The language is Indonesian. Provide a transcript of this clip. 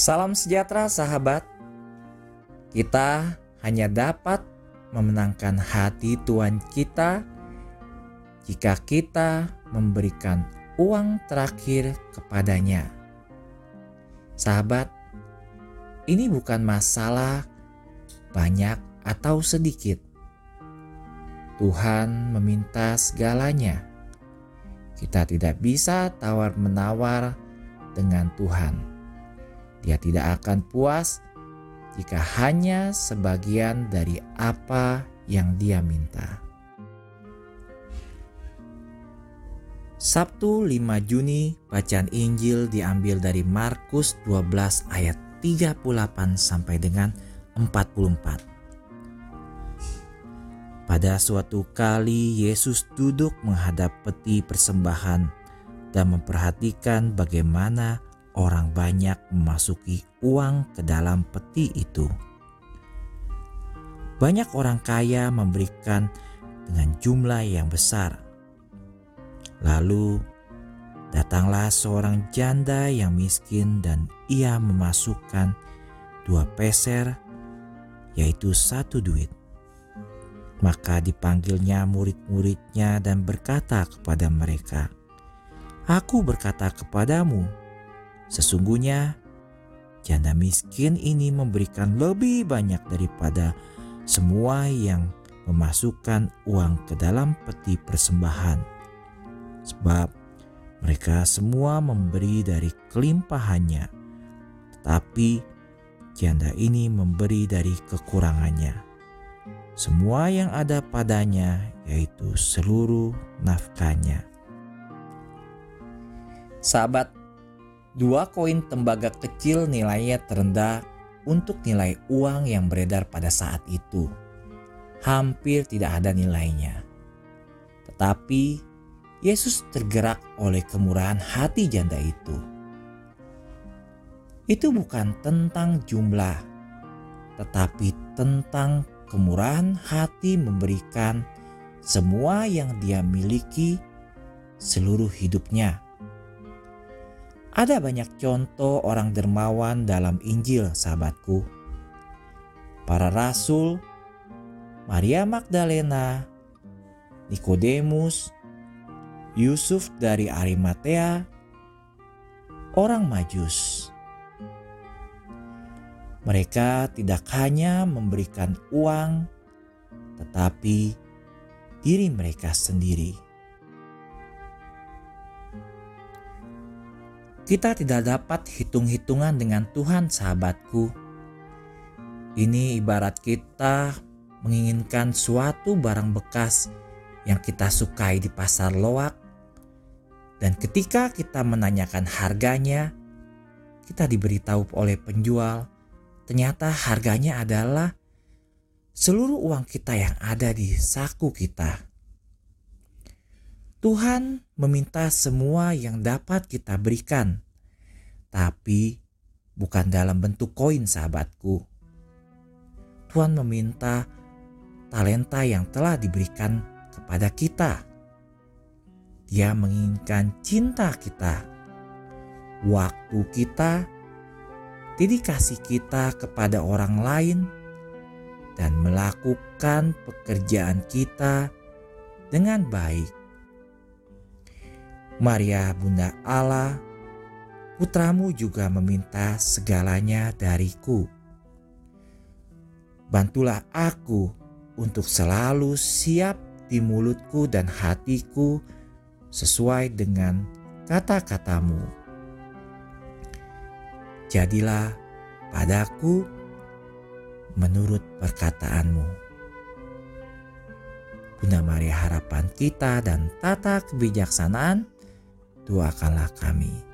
Salam sejahtera sahabat. Kita hanya dapat memenangkan hati Tuhan kita jika kita memberikan uang terakhir kepadanya. Sahabat, ini bukan masalah banyak atau sedikit. Tuhan meminta segalanya. Kita tidak bisa tawar-menawar dengan Tuhan. Dia tidak akan puas jika hanya sebagian dari apa yang dia minta. Sabtu 5 Juni bacaan Injil diambil dari Markus 12 ayat 38 sampai dengan 44. Pada suatu kali Yesus duduk menghadap peti persembahan dan memperhatikan bagaimana orang banyak memasuki uang ke dalam peti itu. Banyak orang kaya memberikan dengan jumlah yang besar. Lalu datanglah seorang janda yang miskin dan ia memasukkan dua peser yaitu satu duit. Maka dipanggilnya murid-muridnya dan berkata kepada mereka, Aku berkata kepadamu, Sesungguhnya janda miskin ini memberikan lebih banyak daripada semua yang memasukkan uang ke dalam peti persembahan. Sebab mereka semua memberi dari kelimpahannya, tetapi janda ini memberi dari kekurangannya. Semua yang ada padanya, yaitu seluruh nafkahnya. Sahabat Dua koin tembaga kecil nilainya terendah untuk nilai uang yang beredar pada saat itu. Hampir tidak ada nilainya. Tetapi Yesus tergerak oleh kemurahan hati janda itu. Itu bukan tentang jumlah, tetapi tentang kemurahan hati memberikan semua yang dia miliki seluruh hidupnya ada banyak contoh orang dermawan dalam Injil, sahabatku. Para rasul, Maria Magdalena, Nikodemus, Yusuf dari Arimatea, orang Majus. Mereka tidak hanya memberikan uang, tetapi diri mereka sendiri. Kita tidak dapat hitung-hitungan dengan Tuhan, sahabatku. Ini ibarat kita menginginkan suatu barang bekas yang kita sukai di pasar loak, dan ketika kita menanyakan harganya, kita diberitahu oleh penjual, ternyata harganya adalah seluruh uang kita yang ada di saku kita. Tuhan meminta semua yang dapat kita berikan, tapi bukan dalam bentuk koin, sahabatku. Tuhan meminta talenta yang telah diberikan kepada kita. Dia menginginkan cinta kita, waktu kita, dedikasi kita kepada orang lain, dan melakukan pekerjaan kita dengan baik Maria Bunda Allah, putramu juga meminta segalanya dariku. Bantulah aku untuk selalu siap di mulutku dan hatiku sesuai dengan kata-katamu. Jadilah padaku menurut perkataanmu. Bunda Maria harapan kita dan tata kebijaksanaan doakanlah kami.